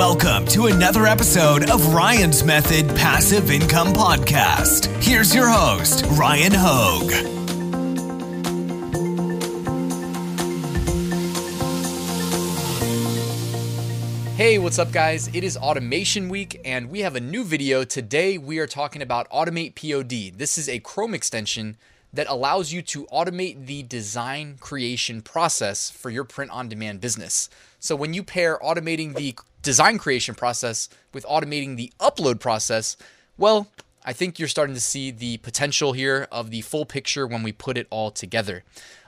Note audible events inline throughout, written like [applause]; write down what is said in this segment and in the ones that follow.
Welcome to another episode of Ryan's Method Passive Income Podcast. Here's your host, Ryan Hogue. Hey, what's up, guys? It is Automation Week, and we have a new video. Today, we are talking about Automate POD. This is a Chrome extension that allows you to automate the design creation process for your print on demand business. So, when you pair automating the design creation process with automating the upload process, well, I think you're starting to see the potential here of the full picture when we put it all together.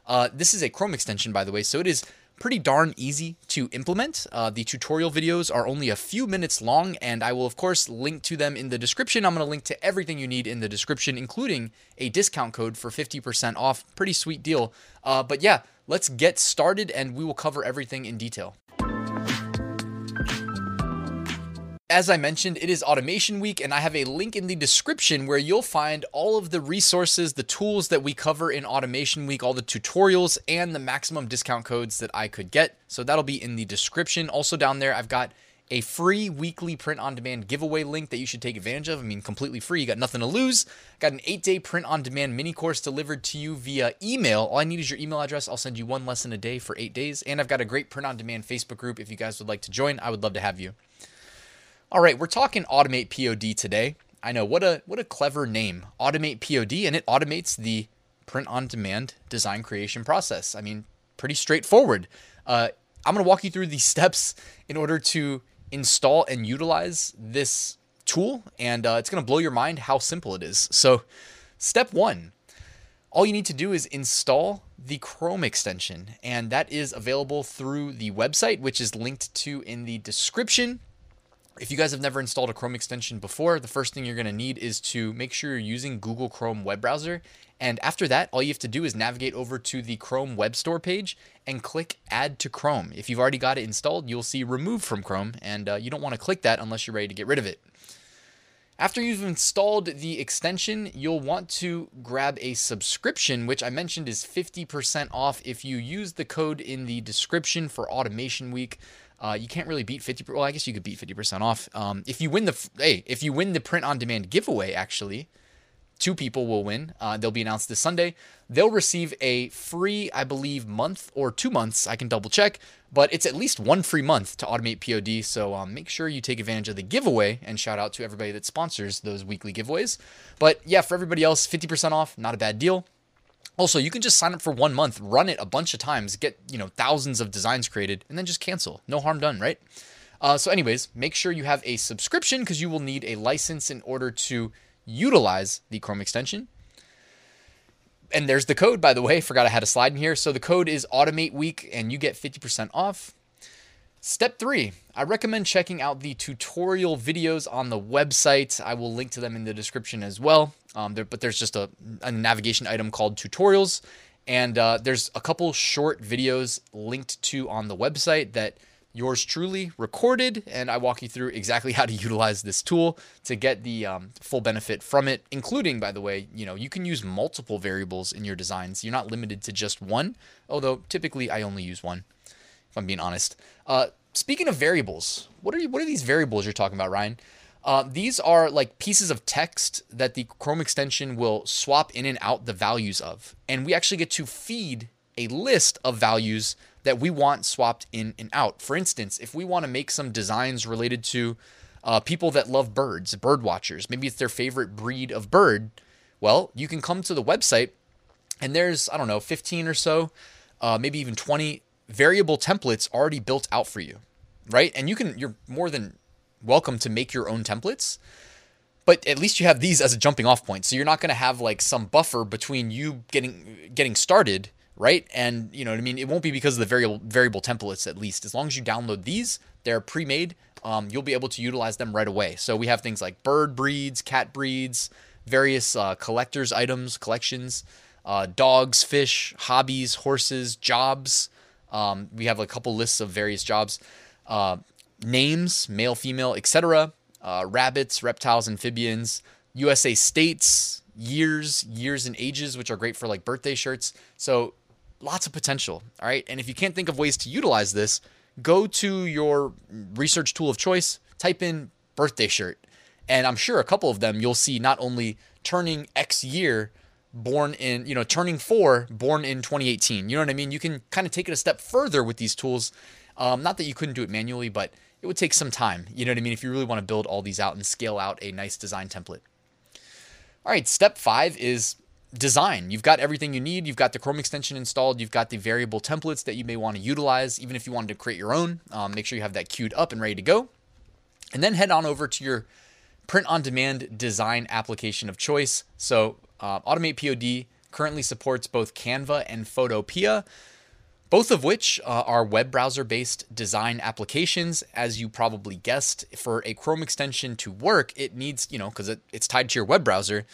Uh, this is a Chrome extension, by the way, so it is pretty darn easy to implement. Uh, the tutorial videos are only a few minutes long, and I will, of course, link to them in the description. I'm going to link to everything you need in the description, including a discount code for 50% off. Pretty sweet deal. Uh, but yeah, let's get started, and we will cover everything in detail. As I mentioned, it is Automation Week, and I have a link in the description where you'll find all of the resources, the tools that we cover in Automation Week, all the tutorials, and the maximum discount codes that I could get. So that'll be in the description. Also, down there, I've got a free weekly print on demand giveaway link that you should take advantage of. I mean, completely free. You got nothing to lose. Got an eight day print on demand mini course delivered to you via email. All I need is your email address. I'll send you one lesson a day for eight days. And I've got a great print on demand Facebook group. If you guys would like to join, I would love to have you. All right, we're talking Automate POD today. I know what a what a clever name, Automate POD, and it automates the print on demand design creation process. I mean, pretty straightforward. Uh, I'm going to walk you through the [laughs] steps in order to install and utilize this tool, and uh, it's going to blow your mind how simple it is. So, step one all you need to do is install the Chrome extension, and that is available through the website, which is linked to in the description. If you guys have never installed a Chrome extension before, the first thing you're going to need is to make sure you're using Google Chrome web browser. And after that, all you have to do is navigate over to the Chrome Web Store page and click Add to Chrome. If you've already got it installed, you'll see Remove from Chrome, and uh, you don't want to click that unless you're ready to get rid of it. After you've installed the extension, you'll want to grab a subscription, which I mentioned is 50% off if you use the code in the description for Automation Week. Uh, you can't really beat 50. Well, I guess you could beat 50% off. Um, if you win the hey, if you win the print on demand giveaway, actually, two people will win. Uh, they'll be announced this Sunday. They'll receive a free, I believe, month or two months. I can double check, but it's at least one free month to automate POD. So um, make sure you take advantage of the giveaway and shout out to everybody that sponsors those weekly giveaways. But yeah, for everybody else, 50% off, not a bad deal. Also, you can just sign up for one month, run it a bunch of times, get you know thousands of designs created, and then just cancel. No harm done, right? Uh, so, anyways, make sure you have a subscription because you will need a license in order to utilize the Chrome extension. And there's the code, by the way. Forgot I had a slide in here. So the code is Automate Week, and you get 50% off. Step three, I recommend checking out the tutorial videos on the website. I will link to them in the description as well. Um, there, but there's just a, a, navigation item called tutorials, and uh, there's a couple short videos linked to on the website that yours truly recorded, and I walk you through exactly [laughs] how to utilize this tool to get the um, full benefit from it, including, by the way, you know, you can use multiple variables in your designs. You're not limited to just one, although typically I only use one if I'm being honest. Uh, speaking of variables, what are you, what are these variables you're talking about, Ryan? Uh, these are like pieces of text that the Chrome extension will swap in and out the values of, and we actually get to feed a list of values that we want swapped in and out. For instance, if we want to make some designs related to uh, people that love birds, bird watchers, maybe it's their favorite breed of bird. Well, you can come to the website, and there's I don't know 15 or so, uh, maybe even 20 variable templates already built out for you, right? And you can you're more than welcome to make your own templates. But at least you have these as a jumping off point. So you're not going to have like some buffer between you getting getting started, right? And you know what I mean? It won't be because of the variable variable templates at least. As long as you download these, they're pre-made, um, you'll be able to utilize them right away. So we have things like bird breeds, cat breeds, various uh, collectors items, collections, uh, dogs, fish, hobbies, horses, jobs, um, we have a couple lists of various jobs, uh, names, male, female, etc. Uh, rabbits, reptiles, amphibians, USA states, years, years and ages, which are great for like birthday shirts. So lots of potential. All right. And if you can't think of ways to utilize this, go to your research tool of choice, type in birthday shirt, and I'm sure a couple of them you'll see not only turning X year, born in, you know, turning four, born in 2018. You know what I mean? You can kind of take it a step further with these tools. Um, not that you couldn't do it manually, but it would take some time. You know what I mean? If you really want to build all these out and scale out a nice design template. All right, step five is design. You've got everything you need. You've got the Chrome extension installed. You've got the variable templates that you may want to utilize, even if you wanted to create your own. Um, make sure you have that queued up and ready to go. And then head on over to your print on demand design application of choice. So, uh, Automate POD currently supports both Canva and Photopea, both of which uh, are web browser based design applications. As you probably guessed, for a Chrome extension to work, it needs, you know, because it, it's tied to your web browser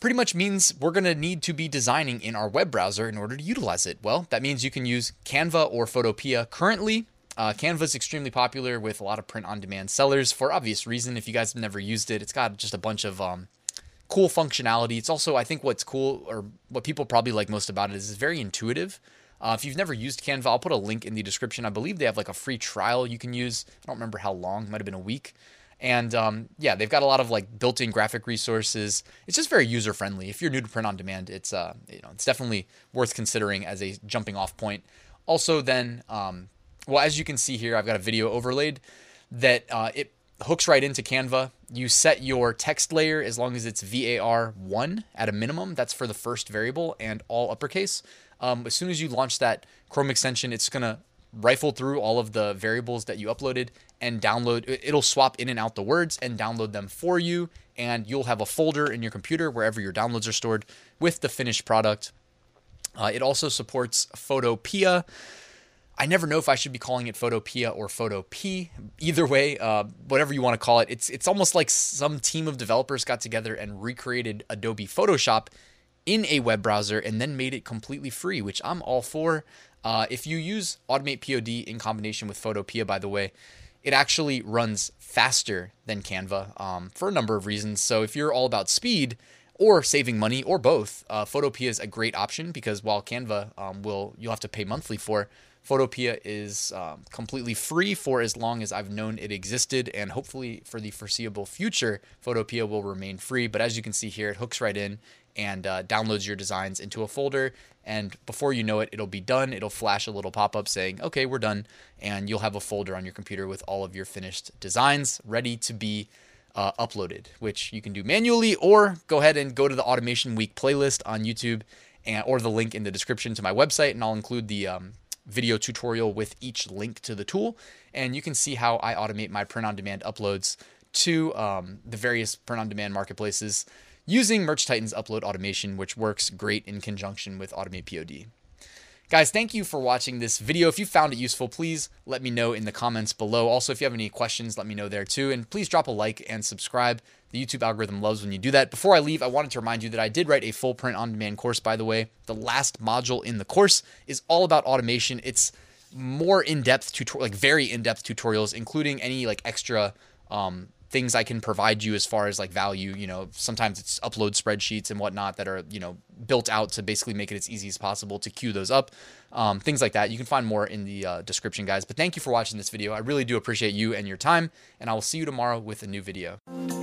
pretty much means we're going to need to be designing in our web browser in order to utilize it. Well, that means you can use Canva or Photopea currently. Uh, Canva is extremely popular with a lot of print on demand sellers for obvious reason. If you guys have never used it, it's got just a bunch of um, cool functionality. It's also, I think, what's cool or what people probably like most about it is it's very intuitive. Uh, if you've never used Canva, I'll put a link in the description. I believe they have like a free trial you can use. I don't remember how long, might have been a week. And um, yeah, they've got a lot of like built-in graphic resources. It's just very user-friendly. If you're new to print on demand, it's uh, you know, it's definitely worth considering as a jumping-off point. Also, then, um, well, as you can see here, I've got a video overlaid that uh, it hooks right into Canva. You set your text layer as long as it's VAR one at a minimum. That's for the first variable and all uppercase. Um, as soon as you launch that Chrome extension, it's gonna rifle through all of the variables that you uploaded and download it'll swap in and out the words and download them for you and you'll have a folder in your computer wherever your downloads are stored with the finished product. Uh, it also supports photopea i never know if i should be calling it photopea or photop either way uh, whatever you want to call it it's it's almost like some team of developers got together and recreated adobe photoshop in a web browser and then made it completely free which i'm all for uh, if you use Automate POD in combination with Photopea, by the way, it actually runs faster than Canva um, for a number of reasons. So if you're all about speed or saving money or both, uh, Photopea is a great option because while Canva um, will you'll have to pay monthly for, Photopea is um, completely free for as long as I've known it existed, and hopefully for the foreseeable future, Photopea will remain free. But as you can see here, it hooks right in and uh, downloads your designs into a folder. And before you know it, it'll be done. It'll flash a little pop up saying, okay, we're done. And you'll have a folder on your computer with all of your finished designs ready to be uh, uploaded, which you can do manually or go ahead and go to the Automation Week playlist on YouTube and, or the link in the description to my website. And I'll include the um, video tutorial with each link to the tool. And you can see how I automate my print on demand uploads to um, the various print on demand marketplaces using Merch Titan's upload automation, which works great in conjunction with Automate POD. Guys, thank you for watching this video. If you found it useful, please let me know in the comments below. Also, if you have any questions, let me know there too. And please drop a like and subscribe. The YouTube algorithm loves when you do that. Before I leave, I wanted to remind you that I did write a full print on demand course, by the way. The last module in the course is all about automation. It's more in-depth tutorial, like very in-depth tutorials, including any like extra um, things I can provide you as far as like value. You know, sometimes it's upload spreadsheets and whatnot that are, you know, built out to basically make it as easy as possible to queue those up. Um, things like that. You can find more in the uh, description, guys. But thank you for watching this video. I really do appreciate you and your time, and I will see you tomorrow with a new video.